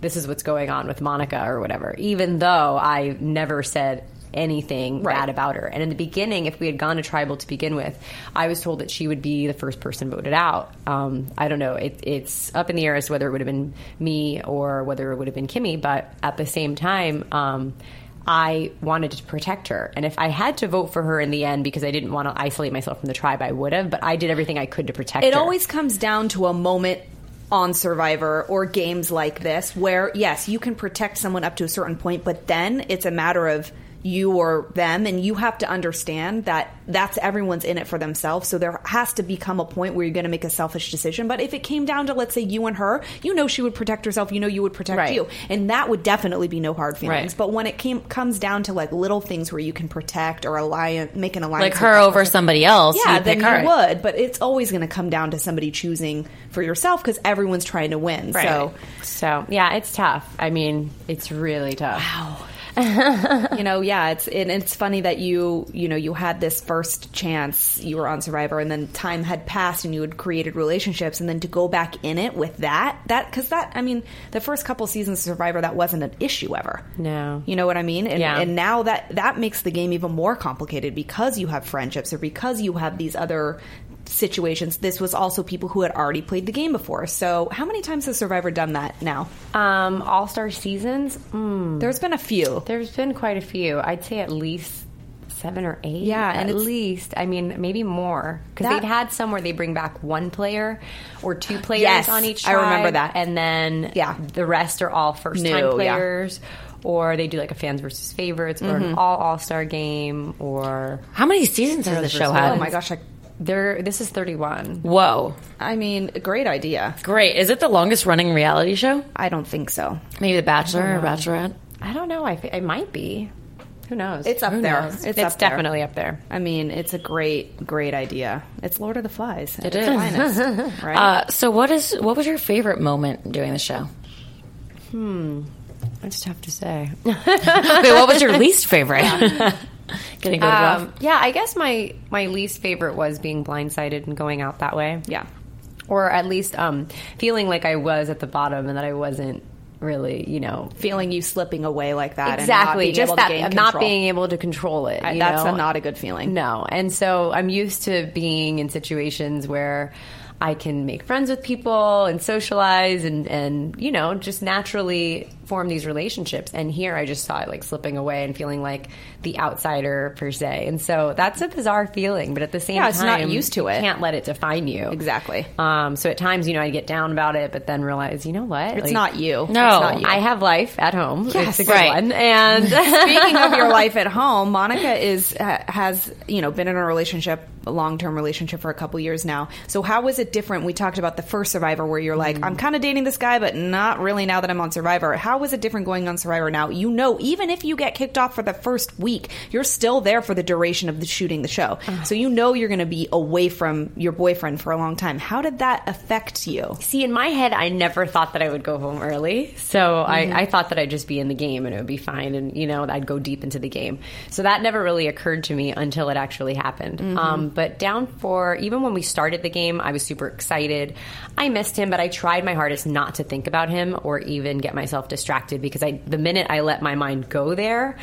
this is what's going on with Monica or whatever, even though I never said anything Right. bad about her. And in the beginning, if we had gone to tribal to begin with, I was told that she would be the first person voted out. Um, I don't know. It, it's up in the air as to whether it would have been me or whether it would have been Kimmi. But at the same time, um, I wanted to protect her. And if I had to vote for her in the end because I didn't want to isolate myself from the tribe, I would have. But I did everything I could to protect it her. It always comes down to a moment on Survivor or games like this where yes, you can protect someone up to a certain point, but then it's a matter of you or them and you have to understand that that's everyone's in it for themselves so there has to become a point where you're going to make a selfish decision but if it came down to let's say you and her you know she would protect herself you know you would protect Right. you and that would definitely be no hard feelings Right. but when it came comes down to like little things where you can protect or alliance make an alliance Like her over person- somebody else. yeah, then you would, but it's always going to come down to somebody choosing for yourself because everyone's trying to win. So, So yeah, it's tough. I mean, it's really tough. You know, yeah, it's and it's funny that you, you know, you had this first chance, you were on Survivor, and then time had passed, and you had created relationships, and then to go back in it with that, that because that, I mean, the first couple seasons of Survivor, that wasn't an issue ever. No. you know what I mean, and, Yeah. and now that that makes the game even more complicated because you have friendships or because you have these other situations. This was also people who had already played the game before. So, how many times has Survivor done that now? Um, All Star seasons. Mm, There's been a few. there's been quite a few. I'd say at least seven or eight. Yeah, and at it's- least. I mean, maybe more because they've had some where they bring back one player or two players Yes, on each. I remember that. and then Yeah. the rest are all first time New, yeah. players. Or they do like a fans versus favorites, or Mm-hmm. an all All Star game, or How many seasons has the show had? Oh my gosh, I, there. This is thirty one. Whoa. I mean, great idea. Great. Is it the longest running reality show? I don't think so. Maybe The Bachelor or Bachelorette? I don't know. I it might be. Who knows? It's up Who there. knows? It's It's, up there. definitely up there. I mean, it's a great, great idea. It's Lord of the Flies. It is. right? Uh, so what is what was your favorite moment doing the show? Hmm. It's tough to say. Wait, what was your least favorite? Getting go rough. Um, yeah, I guess my my least favorite was being blindsided and going out that way. yeah. or at least um, feeling like I was at the bottom and that I wasn't really, you know, Feeling you slipping away like that. exactly And not being just able that not control. being able to control it. I- that's a, not a good feeling. No, and so I'm used to being in situations where I can make friends with people and socialize and and you know just naturally form these relationships. And here I just saw it like slipping away and feeling like the outsider per se. And so that's a bizarre feeling, but at the same Yeah, time, it's not used to it. Can't let it define you Exactly. Um, so at times, you know, I get down about it, but then realize, you know what? It's Like, not you. No. It's not you. I have life at home. Yes. it's a good Right. one. And Speaking of your life at home, Monica is ha- has you know been in a relationship, a long term relationship for a couple years now. So how was it different? We talked about the first Survivor where you're like, I'm kind of dating this guy, but not really now that I'm on Survivor. How was it different going on Survivor now? You know, even if you get kicked off for the first week, you're still there for the duration of the shooting the show. So you know you're going to be away from your boyfriend for a long time. How did that affect you? see, in my head, I never thought that I would go home early. So I, I thought that I'd just be in the game and it would be fine. And, you know, I'd go deep into the game. So that never really occurred to me until it actually happened. Um, but down for, even when we started the game, I was super excited. I missed him, but I tried my hardest not to think about him or even get myself distracted because I, the minute I let my mind go there,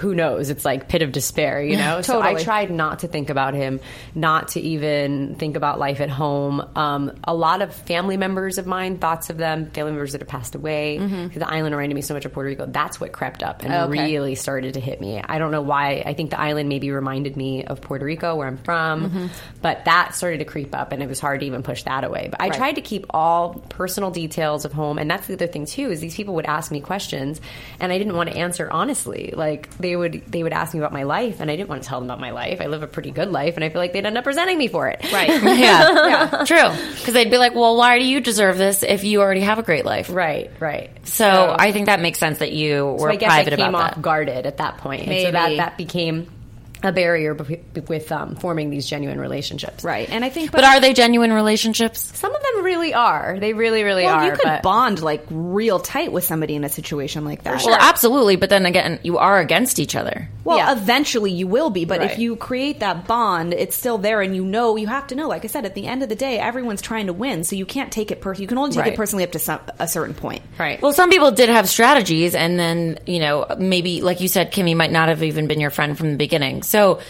who knows? It's like pit of despair, you know? So I tried not to think about him, not to even think about life at home. Um, a lot of family members of mine, thoughts of them, family members that have passed away, 'cause the island reminded me so much of Puerto Rico. That's what crept up and Okay. really started to hit me. I don't know why. I think the island maybe reminded me of Puerto Rico, where I'm from, but that started to creep up, and it was hard to even push that away. But I Right. tried to keep all personal details of home, and that's the other thing too. Is these people would ask me questions, and I didn't want to answer honestly. Like they would, they would ask me about my life, and I didn't want to tell them about my life. I live a pretty good life, and I feel like they'd end up resenting me for it. Right. yeah, true. Because they'd be like, "Well, why do you deserve this if you already have a great life?" Right, right. So, I think that makes sense that you were so I guess private I came about off that. guarded at that point, and so Maybe. that that became a barrier with um, forming these genuine relationships. Right. And I think, But are they genuine relationships? Some of them really are. They really, really well, are. you could but bond like real tight with somebody in a situation like that. Well, absolutely. But then again, you are against each other. Well, Yeah. eventually you will be, but if you create that bond, it's still there, and you know you have to know. Like I said, at the end of the day, everyone's trying to win, so you can't take it. Per- you can only take Right. it personally up to some, a certain point. right. Well, some people did have strategies, and then you know maybe, like you said, Kimmi might not have even been your friend from the beginning. So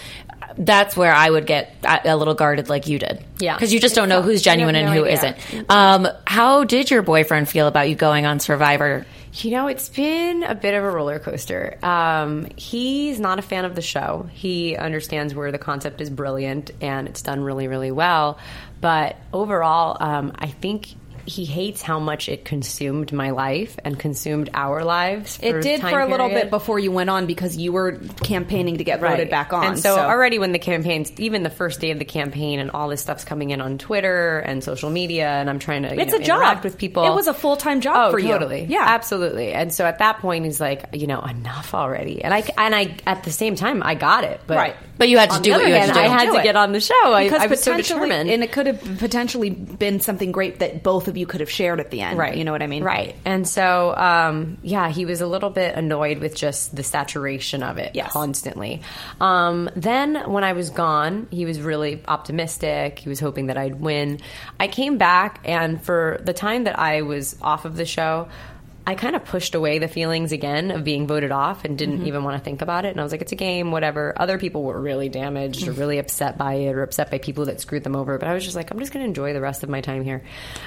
that's where I would get a little guarded, like you did. Yeah. because you just don't know who's genuine and who not Um, how did your boyfriend feel about you going on Survivor? You know, it's been a bit of a roller coaster. Um, he's not a fan of the show. He understands where the concept is brilliant and it's done really, really well. But overall, um, I think he hates how much it consumed my life and consumed our lives. It did time for a little bit before you went on because you were campaigning to get voted back on. And so, already when the campaigns, even the first day of the campaign, and all this stuff's coming in on Twitter and social media, and I'm trying to you It's know, a job. interact with people. It was a full-time job oh, for you. totally, Yeah. absolutely. And so at that point, he's like, you know, enough already. And I and I at the same time, I got it, but Right. But you had to do the what other you had hand, to do. I had Do to it. get on the show. Because I was so potentially, determined. and it could have potentially been something great that both of you could have shared at the end. Right. You know what I mean? Right. And so, um, yeah, he was a little bit annoyed with just the saturation of it Yes. constantly. Um, then when I was gone, he was really optimistic. He was hoping that I'd win. I came back, and for the time that I was off of the show, I kind of pushed away the feelings again of being voted off and didn't even want to think about it. And I was like, it's a game, whatever. Other people were really damaged or really upset by it or upset by people that screwed them over. But I was just like, I'm just going to enjoy the rest of my time here.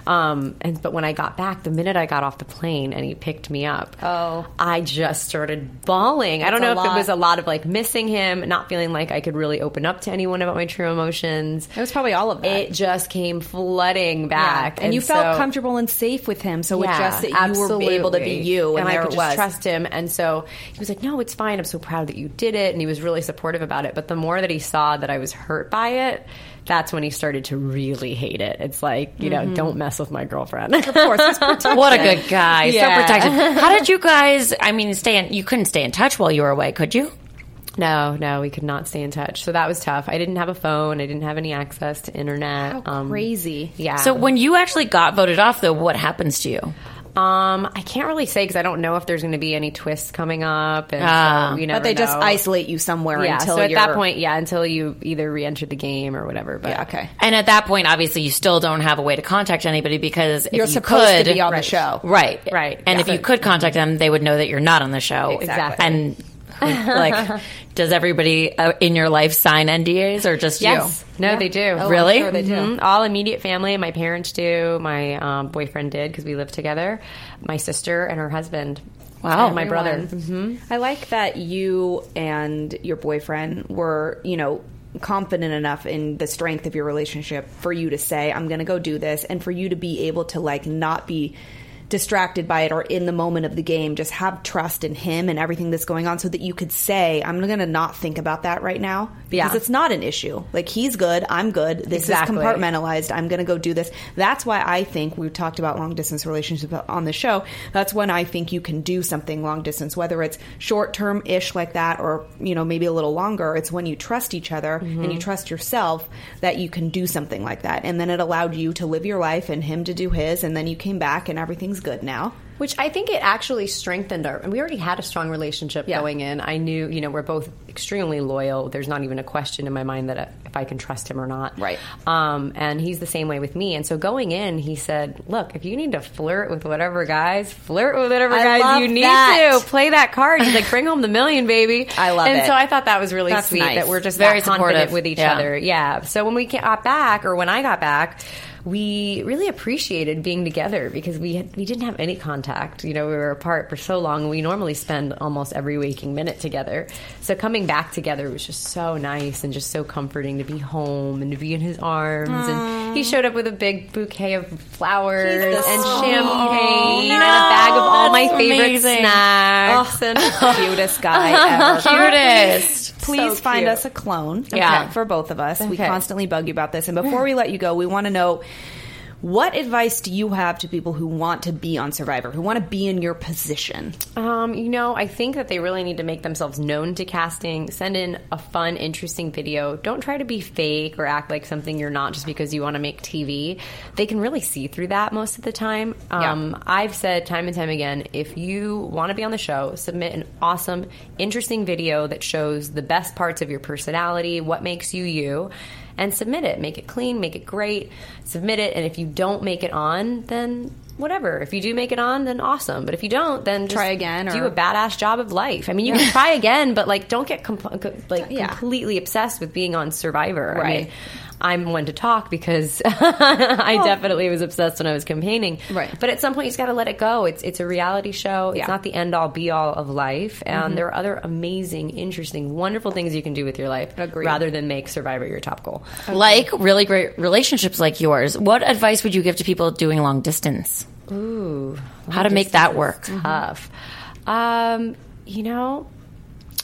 Um, and but when I got back, the minute I got off the plane and he picked me up, Oh. I just started bawling. I don't know if lot. it was a lot of like missing him, not feeling like I could really open up to anyone about my true emotions. It was probably all of that. It just came flooding back, and, you felt comfortable and safe with him, so yeah, it's just that you were able to be you, and, I there could it just trust him. And so he was like, "No, it's fine. I'm so proud that you did it." And he was really supportive about it. But the more that he saw that I was hurt by it, that's when he started to really hate it. It's like, you know, mm-hmm. don't mess with my girlfriend. Of course. What a good guy. Yeah. So protected. How did you guys, I mean, stay in, you couldn't stay in touch while you were away, could you? no, no, we could not stay in touch. So that was tough. I didn't have a phone. I didn't have any access to internet. How um, crazy. Yeah. So when you actually got voted off, though, what happens to you? Um, I can't really say because I don't know if there's going to be any twists coming up. And Ah. so you But never they just isolate you somewhere Yeah. until So at you're that point, yeah, until you either re-enter the game or whatever. But Yeah, okay. And at that point, obviously, you still don't have a way to contact anybody because You're you supposed could, to be on the show. right, Right. And Yeah. if you could contact them, they would know that you're not on the show, Exactly. And who- like, does everybody uh, in your life sign NDAs or just you? Yes. you? No, they do. Oh, I'm Really? sure they do. Mhm. All immediate family. My parents do. My um, boyfriend did because we live together. My sister and her husband. Wow. And my brother. Everyone. I like that you and your boyfriend were, you know, confident enough in the strength of your relationship for you to say, I'm going to go do this, and for you to be able to, like, not be distracted by it or in the moment of the game, just have trust in him and everything that's going on so that you could say, I'm going to not think about that right now because Yeah. it's not an issue. Like, he's good, I'm good, this Exactly. is compartmentalized, I'm going to go do this. That's why I think we've talked about long distance relationships on the show. That's when I think you can do something long distance, whether it's short term ish like that or, you know, maybe a little longer. It's when you trust each other and you mm-hmm. trust yourself that you can do something like that. And then it allowed you to live your life and him to do his. And then you came back and everything's good now. Which I think it actually strengthened our. And we already had a strong relationship Yeah. going in. I knew, you know, we're both extremely loyal. There's not even a question in my mind that uh, if I can trust him or not. Right. Um, and he's the same way with me. And so going in, he said, "Look, if you need to flirt with whatever guys, flirt with whatever I guys you need that. to. Play that card. He's like, bring home the million, baby. I love and it. so I thought that was really That's sweet nice. that we're just Very confident supportive. with each Yeah. other. Yeah. So when we got back, or when I got back, we really appreciated being together because we had, we didn't have any contact. You know, we were apart for so long. We normally spend almost every waking minute together. So coming back together was just so nice and just so comforting to be home and to be in his arms. And he showed up with a big bouquet of flowers and sweetest. champagne Oh, and a bag of all my that's favorite amazing. snacks. and oh. Cutest guy ever. Cutest. Please So find us a clone. Yeah. For both of us. We constantly bug you about this. And before we let you go, we want to know what advice do you have to people who want to be on Survivor, who want to be in your position? Um, you know, I think that they really need to make themselves known to casting. Send in a fun, interesting video. Don't try to be fake or act like something you're not just because you want to make TV. They can really see through that most of the time. Um, I've said time and time again if you want to be on the show, submit an awesome, interesting video that shows the best parts of your personality, what makes you you and submit it. Make it clean, make it great, submit it. And if you don't make it on, then whatever. If you do make it on, then awesome. But if you don't, then just Try again Do or- a badass job of life. I mean, you can try again, but like, don't get comp- like Yeah. completely obsessed with being on Survivor. I Right. mean, I'm one to talk because I definitely was obsessed when I was campaigning. Right. But at some point, you just got to let it go. It's it's a reality show. It's Yeah. Mm-hmm. not the end all be all of life, and there are other amazing, interesting, wonderful things you can do with your life Agreed. rather than make Survivor your top goal. Like really great relationships like yours. What advice would you give to people doing long distance? Ooh, How to make that work? tough. Um, you know,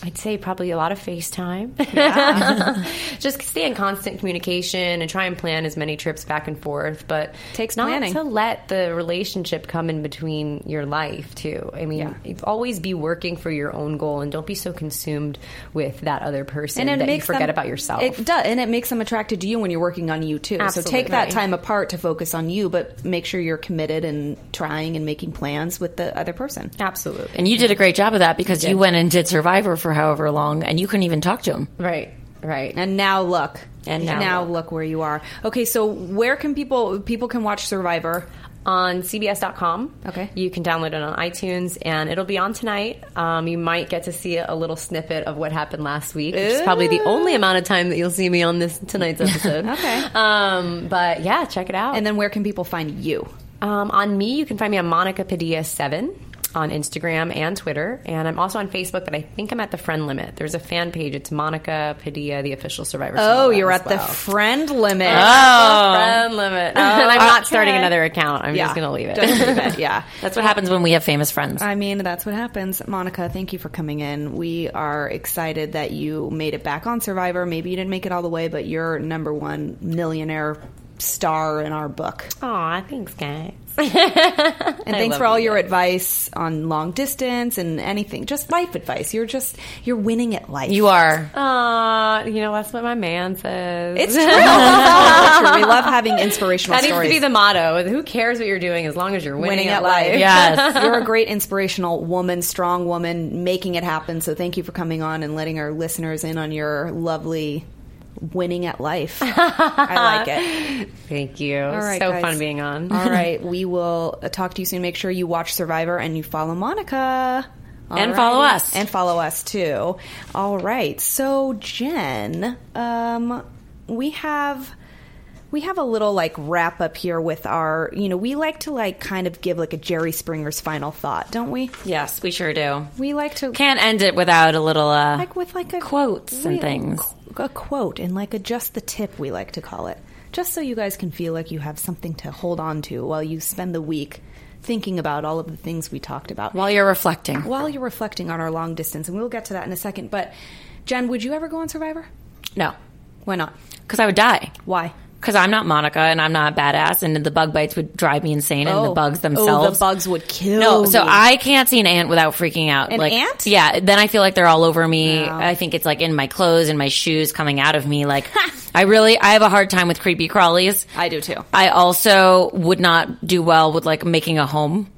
I'd say probably a lot of FaceTime. Just stay in constant communication and try and plan as many trips back and forth. But Takes not planning. to let the relationship come in between your life too. I mean, always be working for your own goal and don't be so consumed with that other person that you forget them- about yourself. It does, and it makes them attracted to you when you're working on you too. So take that time apart to focus on you, but make sure you're committed and trying and making plans with the other person. Absolutely. And you did a great job of that because you went and did Survivor for however long, and you couldn't even talk to him. Right. Right. And now look, And now look. look. where you are. Okay, so where can people people can watch Survivor? on CBS.com. Okay. You can download it on iTunes and it'll be on tonight. Um, you might get to see a little snippet of what happened last week, which is probably the only amount of time that you'll see me on this tonight's episode. Okay. Um, but yeah, check it out. And then where can people find you? um, on me, you can find me on Monica Padilla7 on Instagram and Twitter. And I'm also on Facebook, but I think I'm at the friend limit. There's a fan page. It's Monica Padilla, the official Survivor. Oh, you're as at the friend limit. Oh, friend limit. and I'm not starting another account. I'm yeah, just going to leave it. Just leave it. Yeah. That's what happens when we have famous friends. I mean, that's what happens. Monica, thank you for coming in. We are excited that you made it back on Survivor. Maybe you didn't make it all the way, but you're number one millionaire star in our book. Aw, thanks, guys. And thanks for all you your advice on long distance and anything, just life advice. You're just you're winning at life. You are. Aw, you know, that's what my man says. It's true. It's true. We love having inspirational that needs to be the motto. Who cares what you're doing as long as you're winning, winning at at life? life. Yes. You're a great inspirational woman, strong woman, making it happen. So thank you for coming on and letting our listeners in on your lovely winning at life. I like it. Thank you. All right, so guys. fun being on. All right, we will uh, talk to you soon. Make sure you watch Survivor and you follow Monica. All And follow us. And follow us too. All right. So Jen, um, we have we have a little like wrap up here with our you know, we like to like kind of give like a Jerry Springer's final thought, don't we? Yes, we sure do. We like to Can't end it without a little uh, like with like a quotes and real- things. A quote and like a just the tip we like to call it just so you guys can feel like you have something to hold on to while you spend the week thinking about all of the things we talked about. While you're reflecting. while you're reflecting on our long distance and we'll get to that in a second but jen would you ever go on survivor? No, why not? Because I would die. why Because I'm not Monica and I'm not badass, and the bug bites would drive me insane, and the oh. bugs oh themselves. the bugs would kill No, so me. I can't see an ant without freaking out. An like, ant? Yeah, then I feel like they're all over me. I think it's like in my clothes and my shoes coming out of me. Like, I really, I have a hard time with creepy crawlies. i do too I also would not do well with like making a home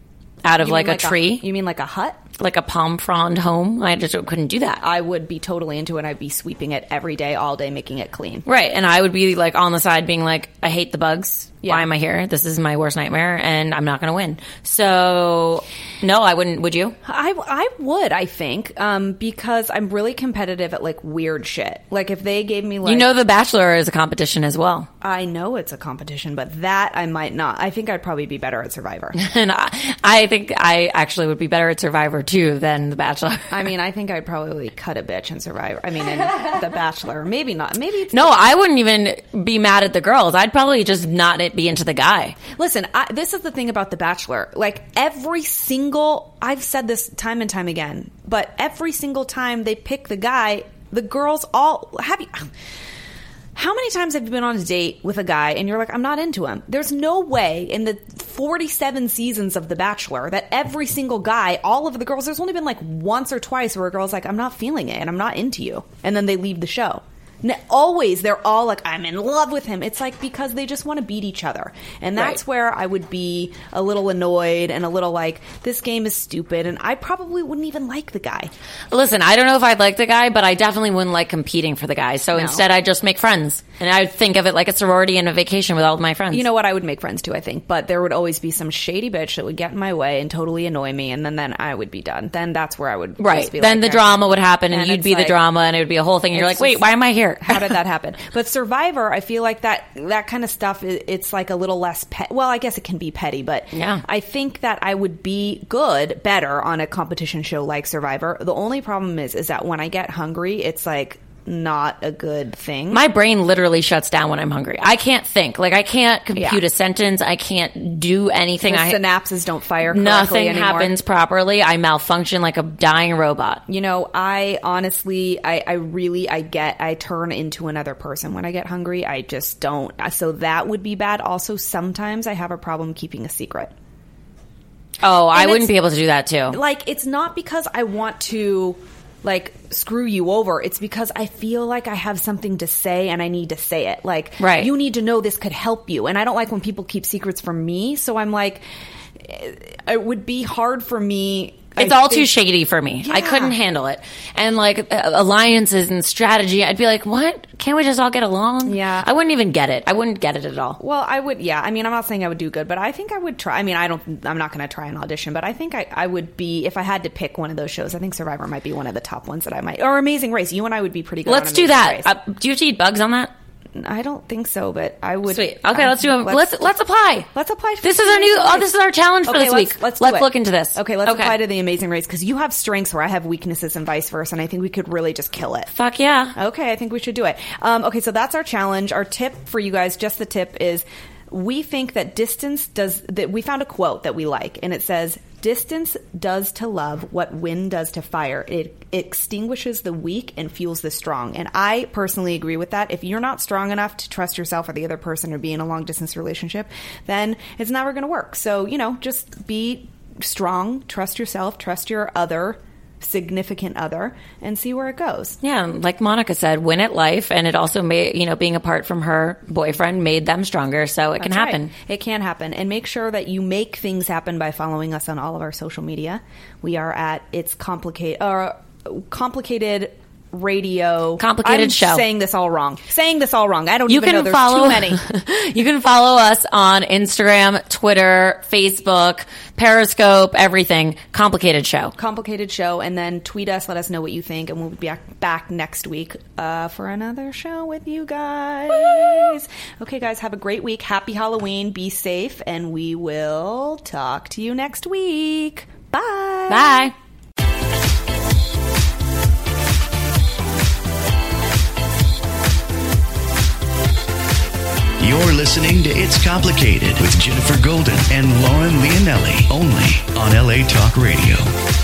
out of You like a tree, you mean like a hut like a palm frond home. I just couldn't do that. i would be totally into it i'd be sweeping it every day all day making it clean Right. And I would be like on the side being like, I hate the bugs. Yeah. Why am I here? This is my worst nightmare and I'm not going to win. So, no, I wouldn't. Would you? I, I would, I think, um, because I'm really competitive at like weird shit. Like if they gave me like, you know, The Bachelor is a competition as well. I know it's a competition, but that I might not. I think I'd probably be better at Survivor. And I, I think I actually would be better at Survivor too than The Bachelor. I mean, I think I'd probably cut a bitch in Survivor. I mean, in The Bachelor, maybe not. Maybe it's, no, I wouldn't even be mad at the girls. I'd probably just not be into the guy. Listen, I, this is the thing about The Bachelor. Like every single, I've said this time and time again, but every single time they pick the guy, the girls all have you. How many times have you been on a date with a guy and you're like, I'm not into him? There's no way in the 47 seasons of The Bachelor that every single guy, all of the girls, there's only been like once or twice where a girl's like, I'm not feeling it and I'm not into you. And then they leave the show. Always, they're all like, I'm in love with him. It's like because they just want to beat each other. And that's Right. where I would be a little annoyed and a little like, this game is stupid. And I probably wouldn't even like the guy. Listen, I don't know if I'd like the guy, but I definitely wouldn't like competing for the guy. So instead, I just make friends. And I would think of it like a sorority and a vacation with all of my friends. You know what? I would make friends too, I think. But there would always be some shady bitch that would get in my way and totally annoy me, and then, then I would be done. Then that's where I would just right? Then like, the "Okay." drama would happen, and, And you'd be the drama, and it would be a whole thing. And you're like, wait, why am I here? How did that happen? But Survivor, I feel like that that kind of stuff. It's like a little less pet. Well, I guess it can be petty, but Yeah. I think that I would be good, better on a competition show like Survivor. The only problem is, is that when I get hungry, it's like not a good thing. My brain literally shuts down when I'm hungry. I can't think. Like I can't compute Yeah. a sentence. I can't do anything. the I synapses don't fire. nothing anymore. happens properly. I malfunction like a dying robot. You know, I honestly, I, I really, I get, I turn into another person when I get hungry. I just don't. So that would be bad. Also, sometimes I have a problem keeping a secret. Oh, I wouldn't be able to do that too. Like, it's not because I want to, like, screw you over. It's because I feel like I have something to say and I need to say it. Like, Right. you need to know this could help you. And I don't like when people keep secrets from me. So I'm like, it would be hard for me. It's I all too shady for me. I couldn't handle it. And like alliances and strategy, I'd be like, "What? Can't we just all get along?" Yeah. I wouldn't even get it. I wouldn't get it at all. Well, I would, yeah. I mean, I'm not saying I would do good, but I think I would try. I mean, I don't, I'm not going to try an audition, but I think I, I would be, if I had to pick one of those shows, I think Survivor might be one of the top ones that I might, or Amazing Race. You and I would be pretty good. Let's on do that. Race. Uh, do you have to eat bugs on that? I don't think so, but I would. Sweet. Okay, I- let's do it. Let's let's apply. Let's apply. For This is our new. Oh, this is our challenge for this let's, week. Let's, let's look into this. Okay, let's apply to the Amazing Race because you have strengths where I have weaknesses and vice versa, and I think we could really just kill it. Fuck yeah. Okay, I think we should do it. Um, okay, so that's our challenge. Our tip for you guys, just the tip is we think that distance does that we found a quote that we like and it says distance does to love what wind does to fire. It extinguishes the weak and fuels the strong. And i personally agree with that. If you're not strong enough to trust yourself or the other person or be in a long distance relationship then it's never going to work. So you know just be strong trust yourself trust your other significant other and see where it goes Yeah, like Monica said, win at life, and it also made you know being apart from her boyfriend made them stronger. So it can That's right. happen. It can happen. And make sure that you make things happen by following us on all of our social media. We are at It's Complicated, uh, Complicated Radio. Complicated I'm Show. saying this all wrong. Saying this all wrong. I don't You even know can there's follow too many. you can follow us on Instagram, Twitter, Facebook, Periscope, everything. Complicated show. Complicated Show. And then tweet us. Let us know what you think. And we'll be back, next week uh, for another show with you guys. Okay, guys. Have a great week. Happy Halloween. Be safe. And we will talk to you next week. Bye. Bye. You're listening to It's Complicated with Jennifer Golden and Lauren Leonelli, only on LA Talk Radio.